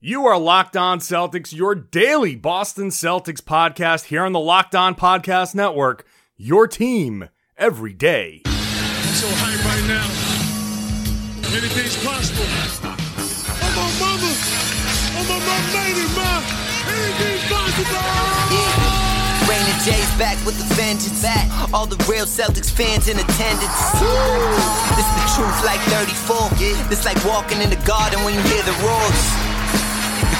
You are Locked On Celtics, your daily Boston Celtics podcast here on the Locked On Podcast Network. Your team every day. I'm so hyped right now. Anything's possible. I'm on mama. I'm on my lady, ma. Anything's possible. Rainy J's back with the vengeance. Back. All the real Celtics fans in attendance. This the truth like 34. This like walking in the garden when you hear the roars.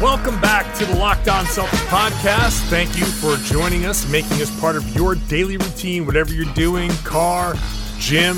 Welcome back to the Locked On Celtics podcast. Thank you for joining us, making us part of your daily routine, whatever you're doing car, gym,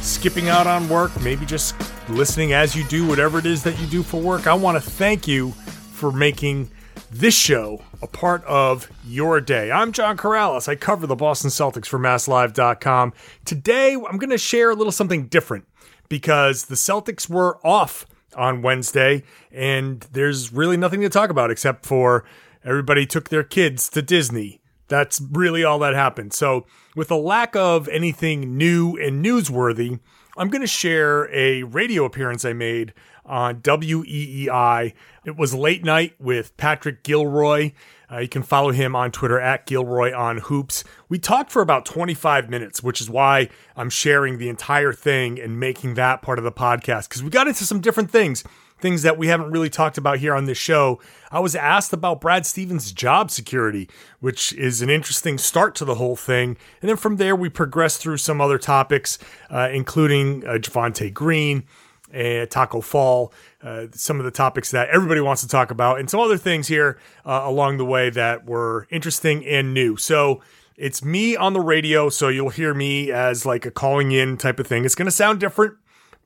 skipping out on work, maybe just listening as you do whatever it is that you do for work. I want to thank you for making this show a part of your day. I'm John Karalis. I cover the Boston Celtics for MassLive.com. Today, I'm going to share a little something different because the Celtics were off on Wednesday, and there's really nothing to talk about except for everybody took their kids to Disney. That's really all that happened. So, with a lack of anything new and newsworthy, I'm going to share a radio appearance I made on WEEI. It was late night with Patrick Gilroy. Uh, you can follow him on Twitter at Gilroy on Hoops. We talked for about 25 minutes, which is why I'm sharing the entire thing and making that part of the podcast because we got into some different things, things that we haven't really talked about here on this show. I was asked about Brad Stevens' job security, which is an interesting start to the whole thing. And then from there, we progressed through some other topics, uh, including uh, Javonte Green and Taco Fall, uh, some of the topics that everybody wants to talk about, and some other things here uh, along the way that were interesting and new. So it's me on the radio, so you'll hear me as like a calling in type of thing. It's going to sound different,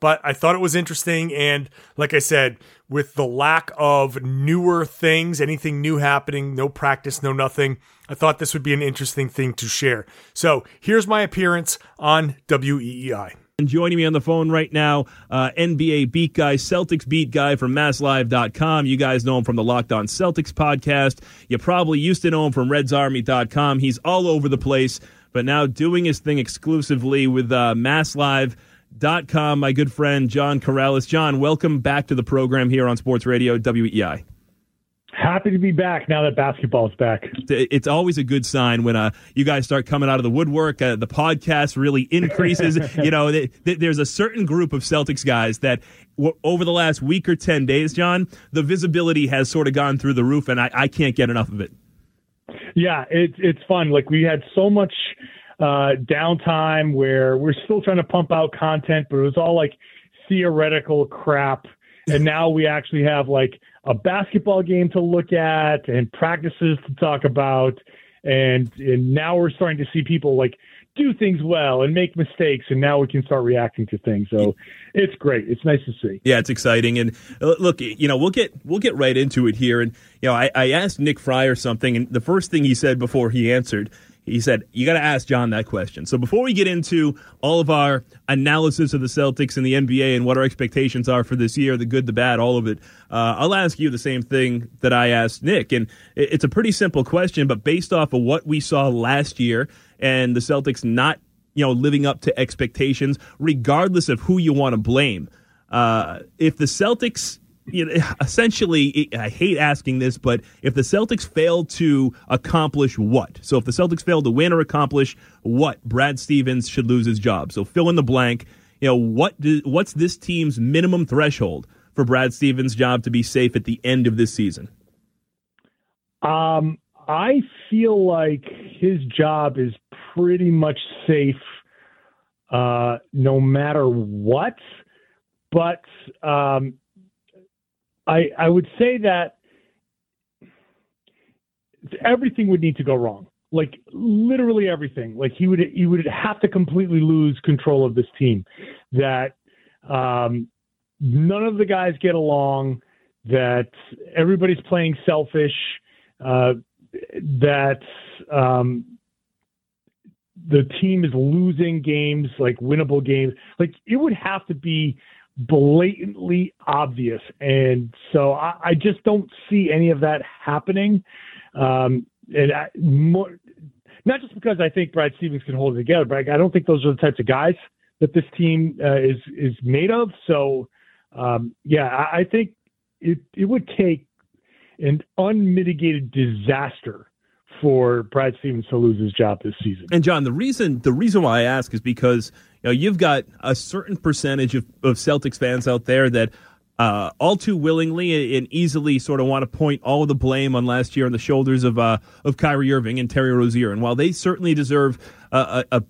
but I thought it was interesting. And like I said, with the lack of newer things, anything new happening, no practice, no nothing, I thought this would be an interesting thing to share. So here's my appearance on WEEI. And joining me on the phone right now, uh, NBA beat guy, Celtics beat guy from MassLive.com. You guys know him from the Locked On Celtics podcast. You probably used to know him from RedsArmy.com. He's all over the place, but now doing his thing exclusively with uh, MassLive.com. My good friend John Karalis. John, welcome back to the program here on Sports Radio WEEI. Happy to be back now that basketball's back. It's always a good sign when uh, you guys start coming out of the woodwork. Uh, the podcast really increases. you know, th- th- there's a certain group of Celtics guys that w- over the last week or 10 days, John, the visibility has sort of gone through the roof, and I, I can't get enough of it. Yeah, it's it's fun. Like we had so much uh, downtime where we're still trying to pump out content, but it was all like theoretical crap. And now we actually have like a basketball game to look at and practices to talk about. And, and now we're starting to see people like do things well and make mistakes, and now we can start reacting to things. So it's great. It's nice to see. Yeah, it's exciting. And uh, look, you know, we'll get we'll get right into it here. And you know, I, I asked Nick Fryer something, and the first thing he said before he answered he said, You got to ask John that question. So before we get into all of our analysis of the Celtics and the NBA and what our expectations are for this year, the good, the bad, all of it, uh, I'll ask you the same thing that I asked Nick. And it's a pretty simple question, but based off of what we saw last year and the Celtics not you know living up to expectations, regardless of who you want to blame. Uh, if the Celtics you know, essentially, I hate asking this, but if the Celtics fail to accomplish what? So if the Celtics fail to win or accomplish what, Brad Stevens should lose his job. So fill in the blank. You know, what do, what's this team's minimum threshold for Brad Stevens' job to be safe at the end of this season? Um, I feel like his job is pretty much safe uh, no matter what. But um, I I would say that everything would need to go wrong. Like literally everything. Like he would he would have to completely lose control of this team. That um, none of the guys get along. That everybody's playing selfish. Uh, that um, the team is losing games, like winnable games. Like it would have to be blatantly obvious, and so I, I just don't see any of that happening. Um, and I, more, not just because I think Brad Stevens can hold it together, but I, I don't think those are the types of guys that this team uh, is is made of. So, um, yeah, I, I think it it would take an unmitigated disaster for Brad Stevens to lose his job this season. And John, the reason the reason why I ask is because you know you've got a certain percentage of, of Celtics fans out there that uh, all too willingly and easily sort of want to point all the blame on last year on the shoulders of uh, of Kyrie Irving and Terry Rozier. And while they certainly deserve a, a,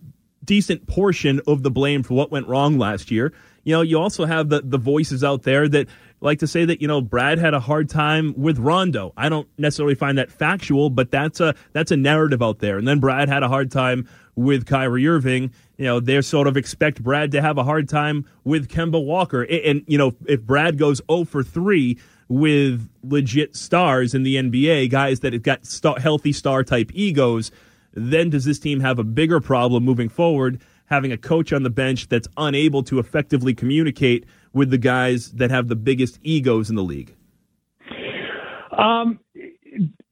decent portion of the blame for what went wrong last year, you know, you also have the the voices out there that like to say that you know Brad had a hard time with Rondo. I don't necessarily find that factual, but that's a that's a narrative out there. And then Brad had a hard time with Kyrie Irving you know, they sort of expect Brad to have a hard time with Kemba Walker. And, you know, if Brad goes 0 for 3 with legit stars in the NBA, guys that have got star, healthy star type egos, then does this team have a bigger problem moving forward, having a coach on the bench that's unable to effectively communicate with the guys that have the biggest egos in the league? Um,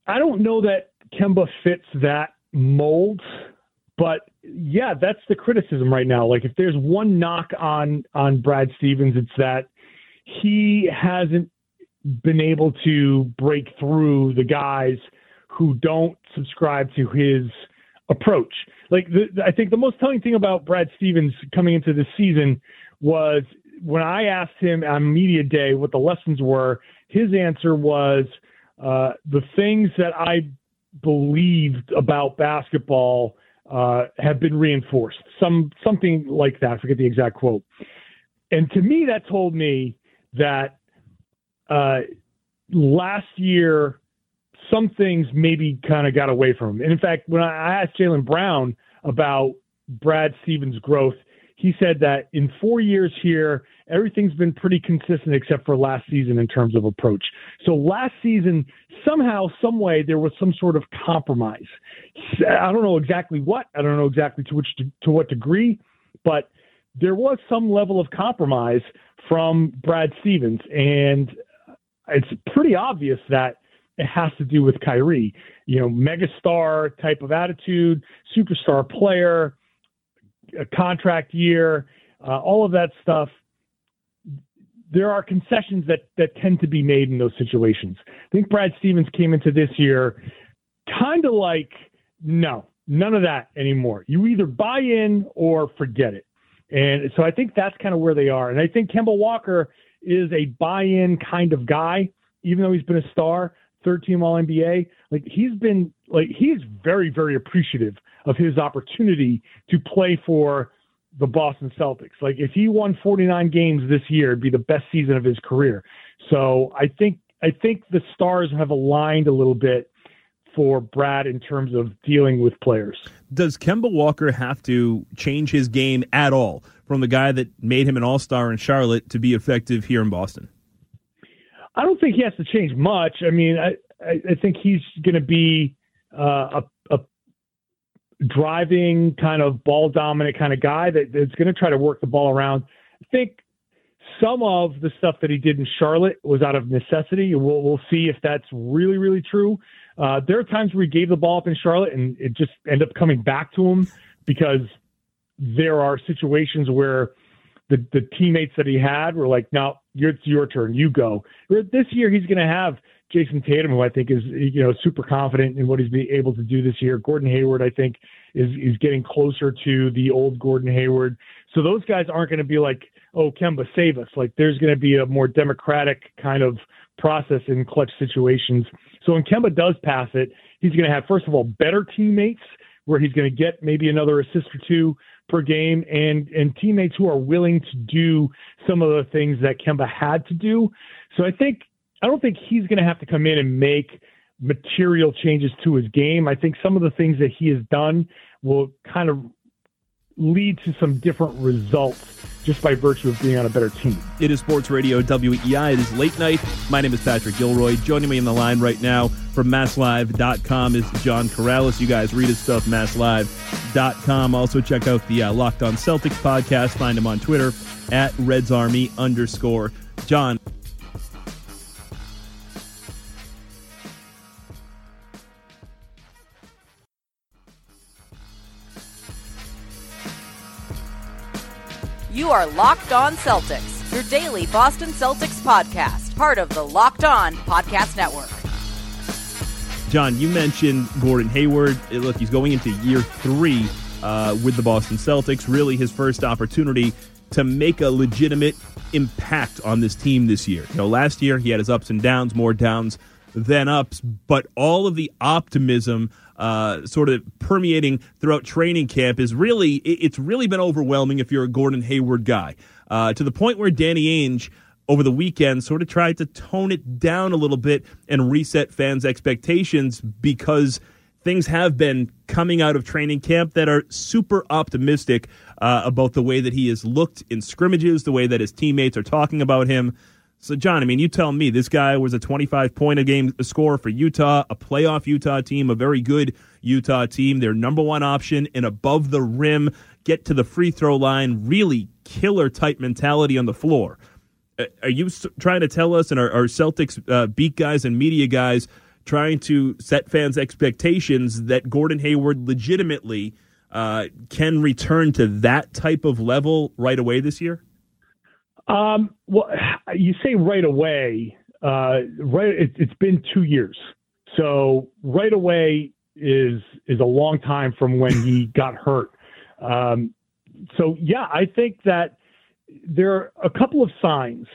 I don't know that Kemba fits that mold, but yeah, that's the criticism right now. Like if there's one knock on on Brad Stevens, it's that he hasn't been able to break through the guys who don't subscribe to his approach. Like the, I think the most telling thing about Brad Stevens coming into this season was when I asked him on media day what the lessons were. His answer was uh, the things that I believed about basketball uh, have been reinforced. Some something like that. I forget the exact quote. And to me, that told me that uh, last year some things maybe kind of got away from him. And in fact, when I asked Jaylen Brown about Brad Stevens' growth, he said that in four years here, everything's been pretty consistent except for last season in terms of approach. So last season, somehow, some way, there was some sort of compromise. I don't know exactly what. I don't know exactly to which to what degree, but there was some level of compromise from Brad Stevens, and it's pretty obvious that it has to do with Kyrie. You know, megastar type of attitude, superstar player, a contract year, uh, all of that stuff there are concessions that that tend to be made in those situations. I think Brad Stevens came into this year kind of like, no, none of that anymore. You either buy in or forget it. And so I think that's kind of where they are. And I think Kemba Walker is a buy-in kind of guy, even though he's been a star, third team All NBA. Like he's been like he's very very appreciative of his opportunity to play for the Boston Celtics. Like if he won 49 games this year, it'd be the best season of his career. So I think I think the stars have aligned a little bit for Brad in terms of dealing with players. Does Kemba Walker have to change his game at all from the guy that made him an all-star in Charlotte to be effective here in Boston? I don't think he has to change much. I mean, I I, I think he's going to be uh, a, a driving kind of ball dominant kind of guy that, that's going to try to work the ball around. I think some of the stuff that he did in Charlotte was out of necessity. We'll, we'll see if that's really, really true. Uh, there are times where he gave the ball up in Charlotte and it just ended up coming back to him because there are situations where the, the teammates that he had were like, no, it's your turn. You go. This year, he's going to have Jayson Tatum, who I think is you know super confident in what he's able to do this year. Gordon Hayward, I think, is is getting closer to the old Gordon Hayward. So those guys aren't going to be like, oh, Kemba, save us. Like there's going to be a more democratic kind of process in clutch situations. So when Kemba does pass it, he's going to have first of all better teammates where he's going to get maybe another assist or two per game and and teammates who are willing to do some of the things that Kemba had to do. So I think I don't think he's going to have to come in and make material changes to his game. I think some of the things that he has done will kind of lead to some different results just by virtue of being on a better team. It is Sports Radio WEEI. It is late night. My name is Patrick Gilroy. Joining me in the line right now from MassLive.com is John Karalis. You guys read his stuff, MassLive.com. Also check out the uh, Locked On Celtics podcast. Find him on Twitter at Reds Army underscore. John. You are Locked On Celtics, your daily Boston Celtics podcast, part of the Locked On Podcast Network. John, you mentioned Gordon Hayward. Look, he's going into year three uh, with the Boston Celtics. Really, his first opportunity to make a legitimate impact on this team this year. You know, last year he had his ups and downs, more downs than ups, but all of the optimism uh, sort of permeating throughout training camp is really it's really been overwhelming if you're a Gordon Hayward guy uh, to the point where Danny Ainge over the weekend sort of tried to tone it down a little bit and reset fans' expectations because things have been coming out of training camp that are super optimistic uh, about the way that he has looked in scrimmages, the way that his teammates are talking about him. So, John, I mean, you tell me this guy was a 25 point a game scorer for Utah, a playoff Utah team, a very good Utah team, their number one option, and above the rim, get to the free throw line, really killer type mentality on the floor. Are you trying to tell us, and are, are Celtics uh, beat guys and media guys trying to set fans' expectations that Gordon Hayward legitimately uh, can return to that type of level right away this year? Um, well, you say right away. Uh, right, it, it's been two years, so right away is is a long time from when he got hurt. Um, so yeah, I think that there are a couple of signs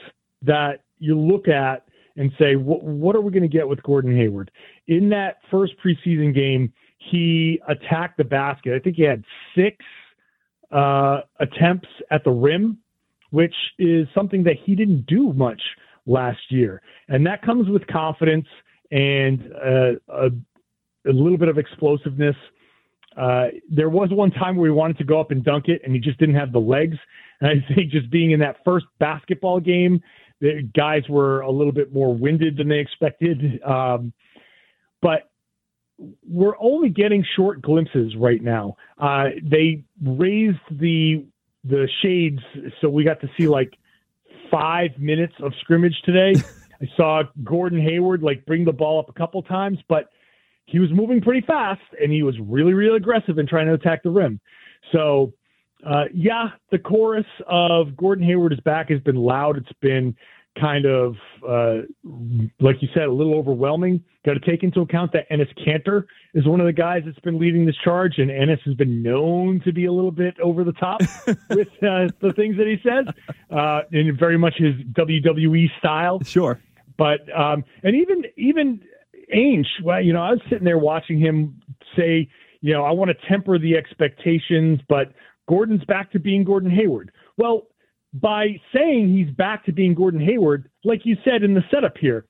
that you look at and say, what are we going to get with Gordon Hayward? In that first preseason game, he attacked the basket. I think he had six uh, attempts at the rim which is something that he didn't do much last year. And that comes with confidence and uh, a, a, little bit of explosiveness. Uh, there was one time where he wanted to go up and dunk it, and he just didn't have the legs. And I think just being in that first basketball game, the guys were a little bit more winded than they expected. Um, but we're only getting short glimpses right now. Uh, they raised the the shades, so we got to see like five minutes of scrimmage today. I saw Gordon Hayward like bring the ball up a couple times, but he was moving pretty fast and he was really, really aggressive in trying to attack the rim. So, uh, yeah, the chorus of Gordon Hayward is back has been loud. It's been kind of, uh, like you said, a little overwhelming. Got to take into account that Enes Kanter is one of the guys that's been leading this charge, and Enes has been known to be a little bit over the top with uh, the things that he says, uh, in very much his WWE style. Sure, but um, and even even Ainge, well, you know, I was sitting there watching him say, you know, I want to temper the expectations, but Gordon's back to being Gordon Hayward. Well, by saying he's back to being Gordon Hayward, like you said in the setup here,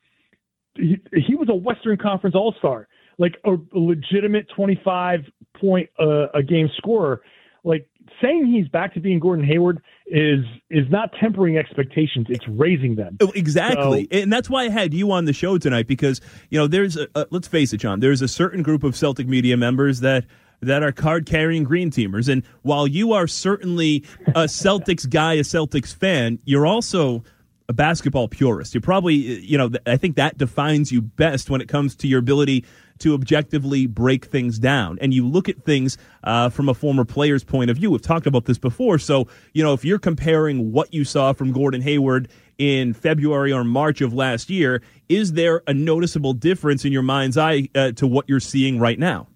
he, he was a Western Conference All Star, like a, a, legitimate 25 point uh, a game scorer. Like saying he's back to being Gordon Hayward is is not tempering expectations; it's raising them. Oh, exactly, so, and that's why I had you on the show tonight because you know there's a, a let's face it, John. There's a certain group of Celtic media members that that are card carrying green teamers. And while you are certainly a Celtics guy, a Celtics fan, you're also a basketball purist. You're probably, you know, I think that defines you best when it comes to your ability to objectively break things down. And you look at things uh, from a former player's point of view. We've talked about this before. So, you know, if you're comparing what you saw from Gordon Hayward in February or March of last year, is there a noticeable difference in your mind's eye uh, to what you're seeing right now?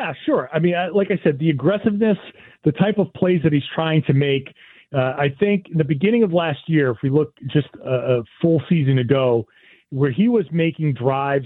Yeah, sure. I mean, like I said, the aggressiveness, the type of plays that he's trying to make. Uh, I think in the beginning of last year, if we look just a, a full season ago, where he was making drives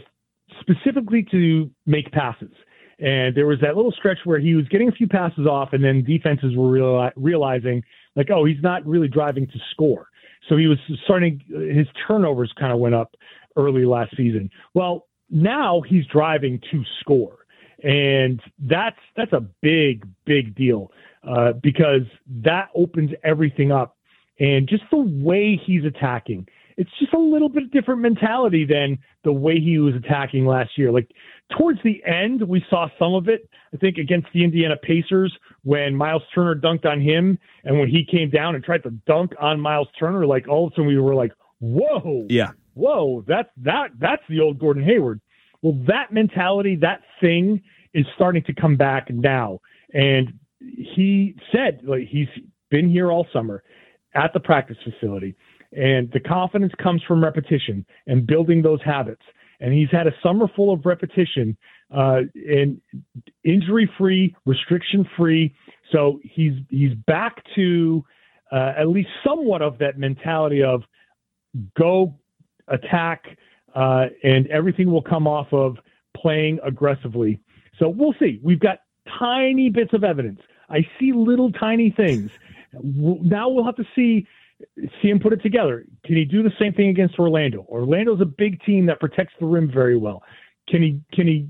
specifically to make passes. And there was that little stretch where he was getting a few passes off, and then defenses were reali- realizing, like, oh, he's not really driving to score. So he was starting, his turnovers kind of went up early last season. Well, now he's driving to score and that's that's a big big deal. uh, because that opens everything up. And just the way he's attacking, it's just a little bit different mentality than the way he was attacking last year. Like towards the end, we saw some of it. I think against the Indiana Pacers when Myles Turner dunked on him, and when he came down and tried to dunk on Myles Turner, like all of a sudden we were like, "Whoa, Yeah. whoa, that's that that's the old Gordon Hayward." Well, that mentality, that thing, is starting to come back now. And he said, like he's been here all summer at the practice facility, and the confidence comes from repetition and building those habits. And he's had a summer full of repetition uh, and injury free, restriction free. So he's he's back to uh, at least somewhat of that mentality of go attack, uh, and everything will come off of playing aggressively. So we'll see. We've got tiny bits of evidence. I see little tiny things. Now we'll have to see see him put it together. Can he do the same thing against Orlando? Orlando's a big team that protects the rim very well. Can he can he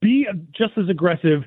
be just as aggressive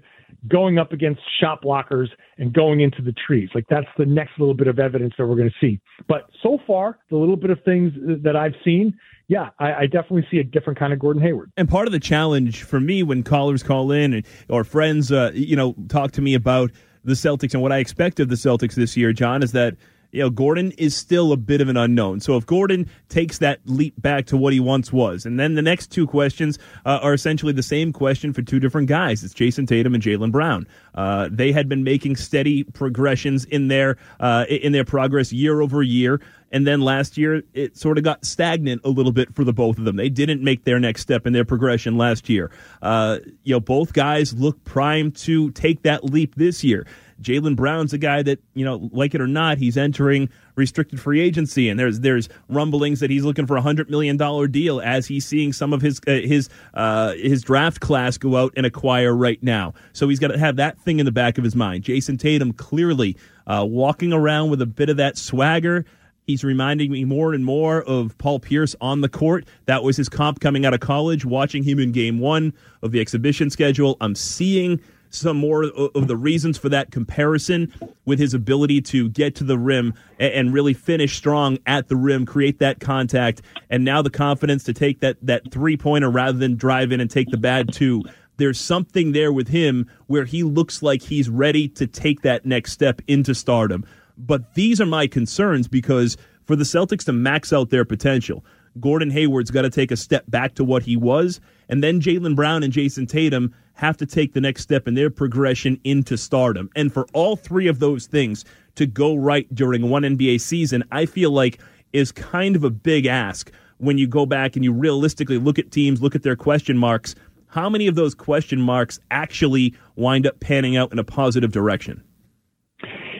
going up against shot blockers and going into the trees? Like that's the next little bit of evidence that we're going to see. But so far, the little bit of things that I've seen, yeah, I, I definitely see a different kind of Gordon Hayward. And part of the challenge for me when callers call in and, or friends, uh, you know, talk to me about the Celtics and what I expect of the Celtics this year, John, is that you know Gordon is still a bit of an unknown. So if Gordon takes that leap back to what he once was, and then the next two questions uh, are essentially the same question for two different guys. It's Jayson Tatum and Jaylen Brown. Uh, they had been making steady progressions in their uh, in their progress year over year. And then last year, it sort of got stagnant a little bit for the both of them. They didn't make their next step in their progression last year. Uh, you know, both guys look primed to take that leap this year. Jaylen Brown's a guy that, you know, like it or not, he's entering restricted free agency, and there's there's rumblings that he's looking for a hundred million dollar deal as he's seeing some of his uh, his uh, his draft class go out and acquire right now. So he's got to have that thing in the back of his mind. Jayson Tatum clearly uh, walking around with a bit of that swagger. He's reminding me more and more of Paul Pierce on the court. That was his comp coming out of college. Watching him in game one of the exhibition schedule, I'm seeing some more of the reasons for that comparison with his ability to get to the rim and really finish strong at the rim, create that contact, and now the confidence to take that that three pointer rather than drive in and take the bad two. There's something there with him where he looks like he's ready to take that next step into stardom. But these are my concerns because for the Celtics to max out their potential, Gordon Hayward's got to take a step back to what he was, and then Jaylen Brown and Jayson Tatum have to take the next step in their progression into stardom. And for all three of those things to go right during one NBA season, I feel like is kind of a big ask when you go back and you realistically look at teams, look at their question marks. How many of those question marks actually wind up panning out in a positive direction?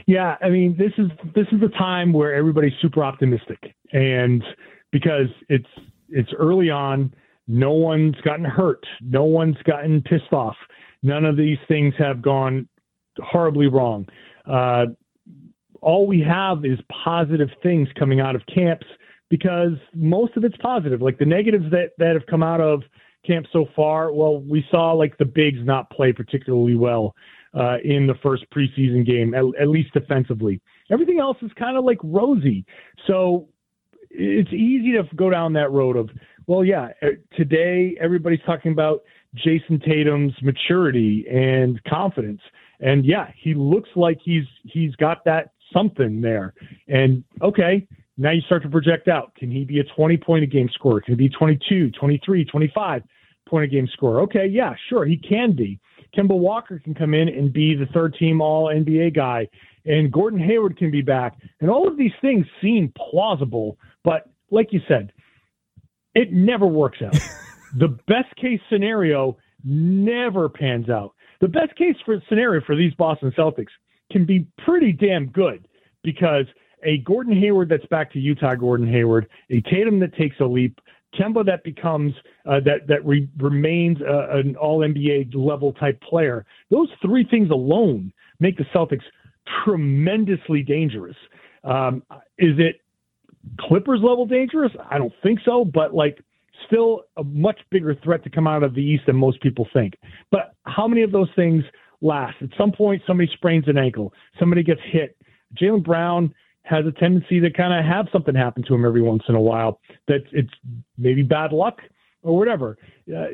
Yeah, I mean, this is this is the time where everybody's super optimistic, and because it's it's early on, no one's gotten hurt, no one's gotten pissed off, none of these things have gone horribly wrong. Uh, all we have is positive things coming out of camps because most of it's positive. Like the negatives that that have come out of camp so far, well, we saw like the bigs not play particularly well uh, in the first preseason game, at, at least defensively. Everything else is kind of like rosy. So it's easy to go down that road of, well, yeah, uh, today everybody's talking about Jayson Tatum's maturity and confidence. And yeah, he looks like he's he's got that something there. And okay, now you start to project out. Can he be a 20 point a game scorer? Can he be 22, 23, 25 point a game scorer? Okay, yeah, sure, he can be. Kemba Walker can come in and be the third team all NBA guy, and Gordon Hayward can be back. And all of these things seem plausible, but like you said, it never works out. the best case scenario never pans out. The best case for scenario for these Boston Celtics can be pretty damn good because a Gordon Hayward that's back to Utah Gordon Hayward, a Tatum that takes a leap, Kemba that becomes uh, that that re- remains uh, an All NBA level type player. Those three things alone make the Celtics tremendously dangerous. Um, is it Clippers level dangerous? I don't think so, but like still a much bigger threat to come out of the East than most people think. But how many of those things last. At some point, somebody sprains an ankle, somebody gets hit. Jaylen Brown has a tendency to kind of have something happen to him every once in a while. That it's maybe bad luck or whatever. Uh,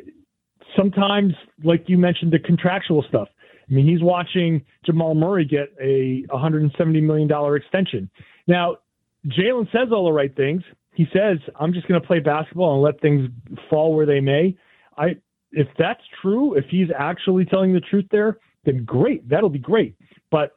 sometimes, like you mentioned, the contractual stuff. I mean, he's watching Jamal Murray get a 170 million dollar extension. Now, Jaylen says all the right things. He says, "I'm just going to play basketball and let things fall where they may." I, if that's true, if he's actually telling the truth there, then great. That'll be great. But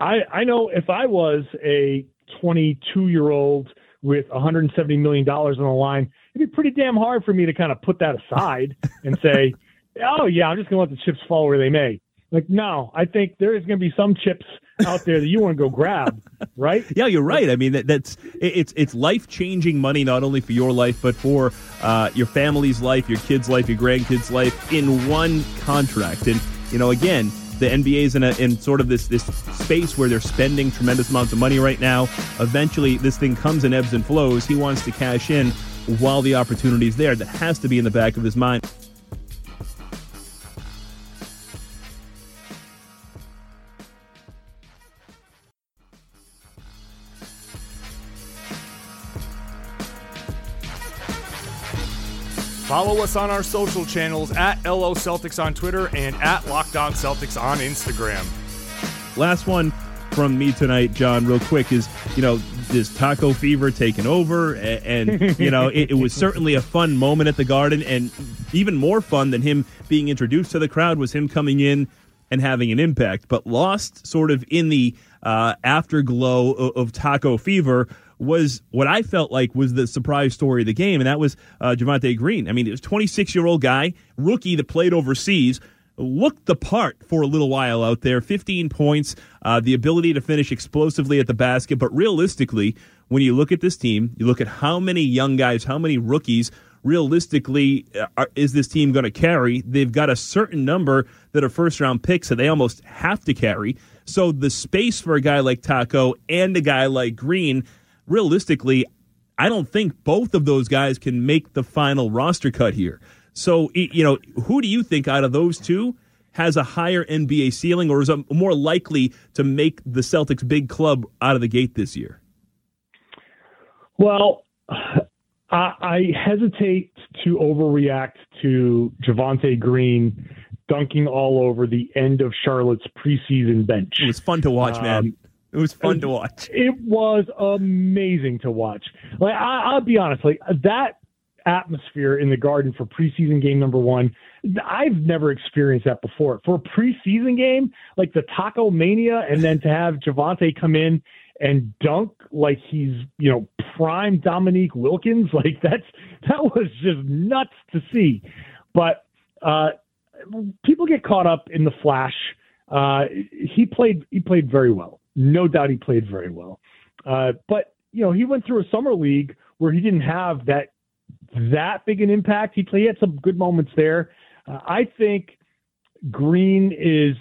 I, I know if I was a 22 year old with 170 million dollars on the line, it'd be pretty damn hard for me to kind of put that aside and say, "Oh yeah, I'm just going to let the chips fall where they may." Like, no, I think there is going to be some chips out there that you want to go grab, right? Yeah, you're right. I mean, that, that's it's it's life changing money, not only for your life but for uh, your family's life, your kids' life, your grandkids' life in one contract. And you know, again, the NBA is in a in sort of this this space where they're spending tremendous amounts of money right now. Eventually, this thing comes and ebbs and flows. He wants to cash in while the opportunity is there. That has to be in the back of his mind. Follow us on our social channels at LO Celtics on Twitter and at Locked On Celtics on Instagram. Last one from me tonight, John, real quick, is you know this taco fever taking over, and, and you know it, it, was certainly a fun moment at the Garden, and even more fun than him being introduced to the crowd was him coming in and having an impact, but lost sort of in the uh, afterglow of, of taco fever was what I felt like was the surprise story of the game, and that was uh, Javonte Green. I mean, it was 26 year old guy, rookie that played overseas, looked the part for a little while out there. 15 points, uh, the ability to finish explosively at the basket, but realistically, when you look at this team, you look at how many young guys, how many rookies. Realistically, uh, is this team going to carry? They've got a certain number that are first round picks that they almost have to carry. So the space for a guy like Taco and a guy like Green realistically, I don't think both of those guys can make the final roster cut here. So, you know, who do you think out of those two has a higher NBA ceiling or is more likely to make the Celtics big club out of the gate this year? Well, I hesitate to overreact to Javonte Green dunking all over the end of Charlotte's preseason bench. It was fun to watch, um, man. It was fun to watch. It was amazing to watch. Like I, will be honest, like that atmosphere in the Garden for preseason game number one, I've never experienced that before. For a preseason game, like the Taco Mania, and then to have Javonte come in and dunk like he's you know prime Dominique Wilkins, like that's that was just nuts to see. But uh, people get caught up in the flash. Uh, he played he played very well no doubt he played very well. Uh, but you know, he went through a summer league where he didn't have that that big an impact. He played he had some good moments there. Uh, I think Green is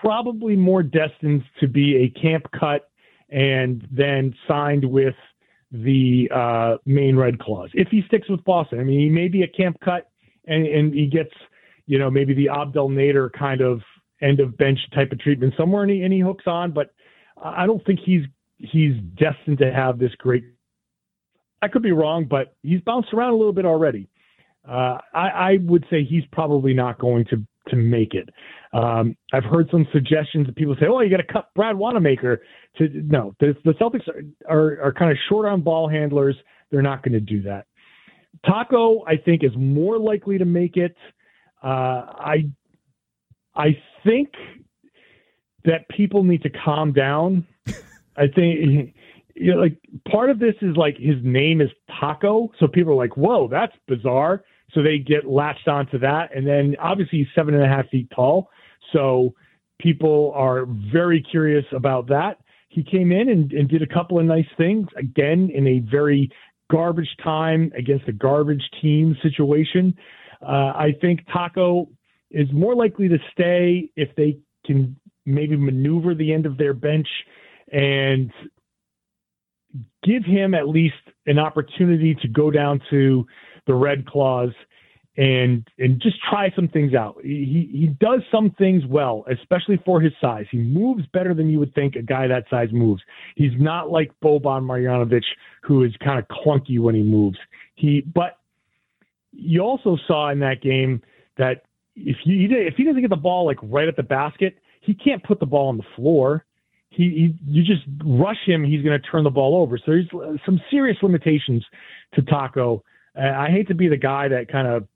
probably more destined to be a camp cut and then signed with the uh, Maine Red Claws if he sticks with Boston. I mean, he may be a camp cut and, and he gets, you know, maybe the Abdel Nader kind of end of bench type of treatment somewhere and he, and he hooks on. But I don't think he's he's destined to have this great. I could be wrong, but he's bounced around a little bit already. Uh, I, I, would say he's probably not going to to make it. Um, I've heard some suggestions that people say, "Oh, you got to cut Brad Wanamaker." To no, the, the Celtics are, are, are kind of short on ball handlers. They're not going to do that. Taco, I think, is more likely to make it. Uh, I I think that people need to calm down. I think you know, like part of this is like his name is Taco, so people are like, "Whoa, that's bizarre." So they get latched onto that, and then obviously he's seven and a half feet tall, so people are very curious about that. He came in and, and did a couple of nice things again in a very garbage time against a garbage team situation. Uh, I think Taco is more likely to stay if they can maybe maneuver the end of their bench and give him at least an opportunity to go down to the Red Claws and and just try some things out. He he does some things well, especially for his size. He moves better than you would think a guy that size moves. He's not like Boban Marjanovic, who is kind of clunky when he moves. He but you also saw in that game that if he if he doesn't get the ball like right at the basket, he can't put the ball on the floor. He, he you just rush him, he's going to turn the ball over. So there's some serious limitations to Taco. Uh, I hate to be the guy that kind of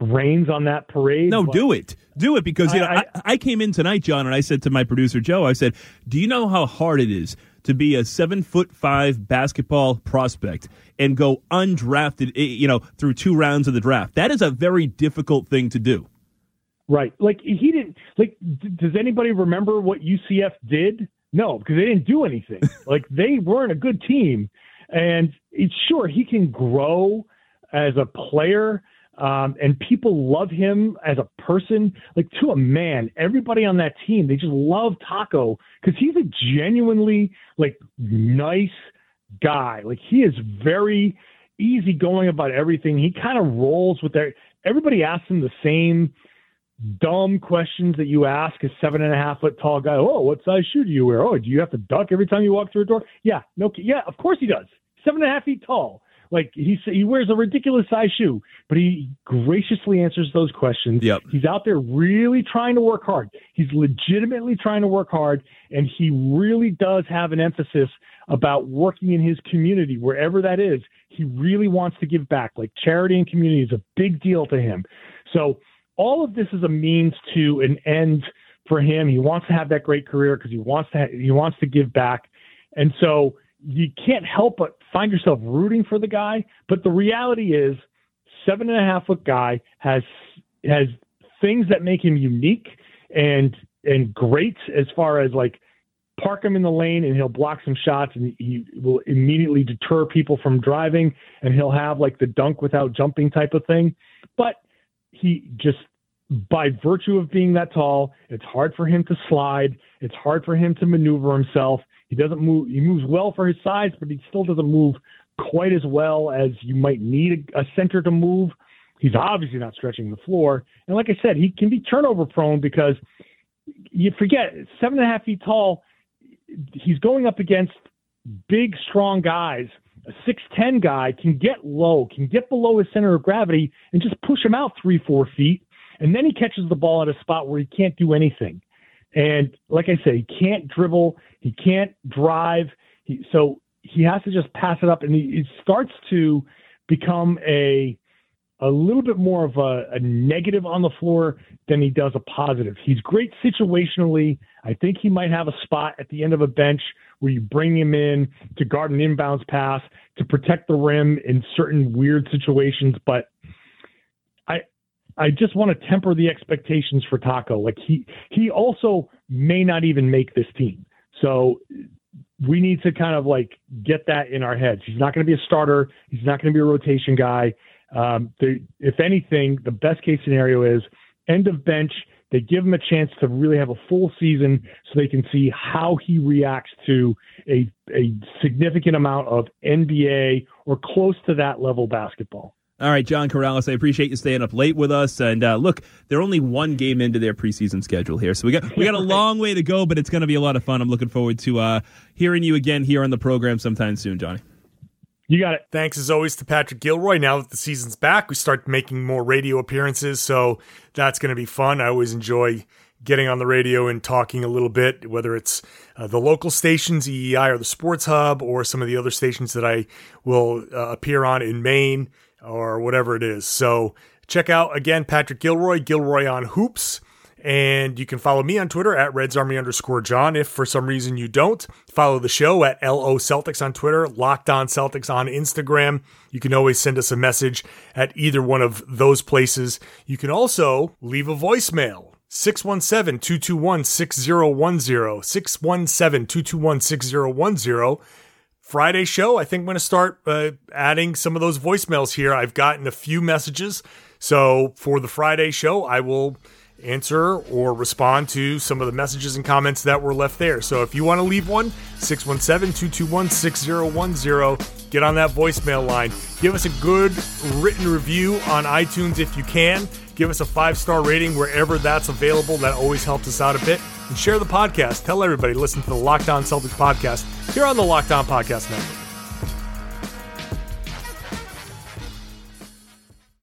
rains on that parade. No, do it. Do it because you know I- I, I came in tonight, John, and I said to my producer Joe, I said, "Do you know how hard it is to be a seven foot five basketball prospect and go undrafted? eh, You know, through two rounds of the draft. That is a very difficult thing to do." Right. Like he didn't like d- does anybody remember what UCF did? No, because they didn't do anything. like they weren't a good team. And it's sure he can grow as a player um, and people love him as a person. Like to a man, everybody on that team, they just love Taco because he's a genuinely like nice guy. Like he is very easygoing about everything. He kind of rolls with their everybody asks him the same dumb questions that you ask a seven and a half foot tall guy. Oh, what size shoe do you wear? Oh, do you have to duck every time you walk through a door? Yeah, no, yeah, of course he does. Seven and a half feet tall. Like he he wears a ridiculous size shoe, but he graciously answers those questions. Yep. He's out there really trying to work hard. He's legitimately trying to work hard, and he really does have an emphasis about working in his community, wherever that is. He really wants to give back. Like charity and community is a big deal to him. So all of this is a means to an end for him. He wants to have that great career because he wants to ha- he wants to give back, and so you can't help but find yourself rooting for the guy. But the reality is, seven and a half foot guy has has things that make him unique and and great as far as like park him in the lane and he'll block some shots and he will immediately deter people from driving and he'll have like the dunk without jumping type of thing. But he just by virtue of being that tall, it's hard for him to slide. It's hard for him to maneuver himself. He doesn't move. He moves well for his size, but he still doesn't move quite as well as you might need a, a center to move. He's obviously not stretching the floor. And like I said, he can be turnover prone because you forget seven and a half feet tall. He's going up against big, strong guys. A six ten guy can get low, can get below his center of gravity, and just push him out three, four feet, and then he catches the ball at a spot where he can't do anything. And like I said, he can't dribble, he can't drive, he, so he has to just pass it up, and he, starts to become a a little bit more of a, a negative on the floor than he does a positive. He's great situationally. I think he might have a spot at the end of a bench where you bring him in to guard an inbounds pass to protect the rim in certain weird situations. But I I just want to temper the expectations for Taco. Like he he also may not even make this team. So we need to kind of like get that in our heads. He's not going to be a starter. He's not going to be a rotation guy. Um, the, if anything, the best case scenario is end of bench. They give him a chance to really have a full season so they can see how he reacts to a, a significant amount of NBA or close to that level basketball. All right, John Karalis, I appreciate you staying up late with us. And uh, look, they're only one game into their preseason schedule here, so we got we got a long way to go, but it's going to be a lot of fun. I'm looking forward to uh, hearing you again here on the program sometime soon, Johnny. You got it. Thanks as always to Patrick Gilroy. Now that the season's back, we start making more radio appearances, so that's going to be fun. I always enjoy getting on the radio and talking a little bit, whether it's uh, the local stations, EEI or the Sports Hub, or some of the other stations that I will uh, appear on in Maine or whatever it is. So check out again Patrick Gilroy, Gilroy on Hoops. And you can follow me on Twitter at Reds Army underscore John. If for some reason you don't, follow the show at LO Celtics on Twitter, Locked On Celtics on Instagram. You can always send us a message at either one of those places. You can also leave a voicemail. 617 221 6010. 617 221 6010. Friday show, I think I'm going to start uh, adding some of those voicemails here. I've gotten a few messages. So for the Friday show, I will answer or respond to some of the messages and comments that were left there. So if you want to leave one, 617 221 6010, get on that voicemail line. Give us a good written review on iTunes if you can. Give us a five star rating wherever that's available. That always helps us out a bit. And share the podcast. Tell everybody, listen to the Locked On Celtics podcast here on the Locked On Podcast Network.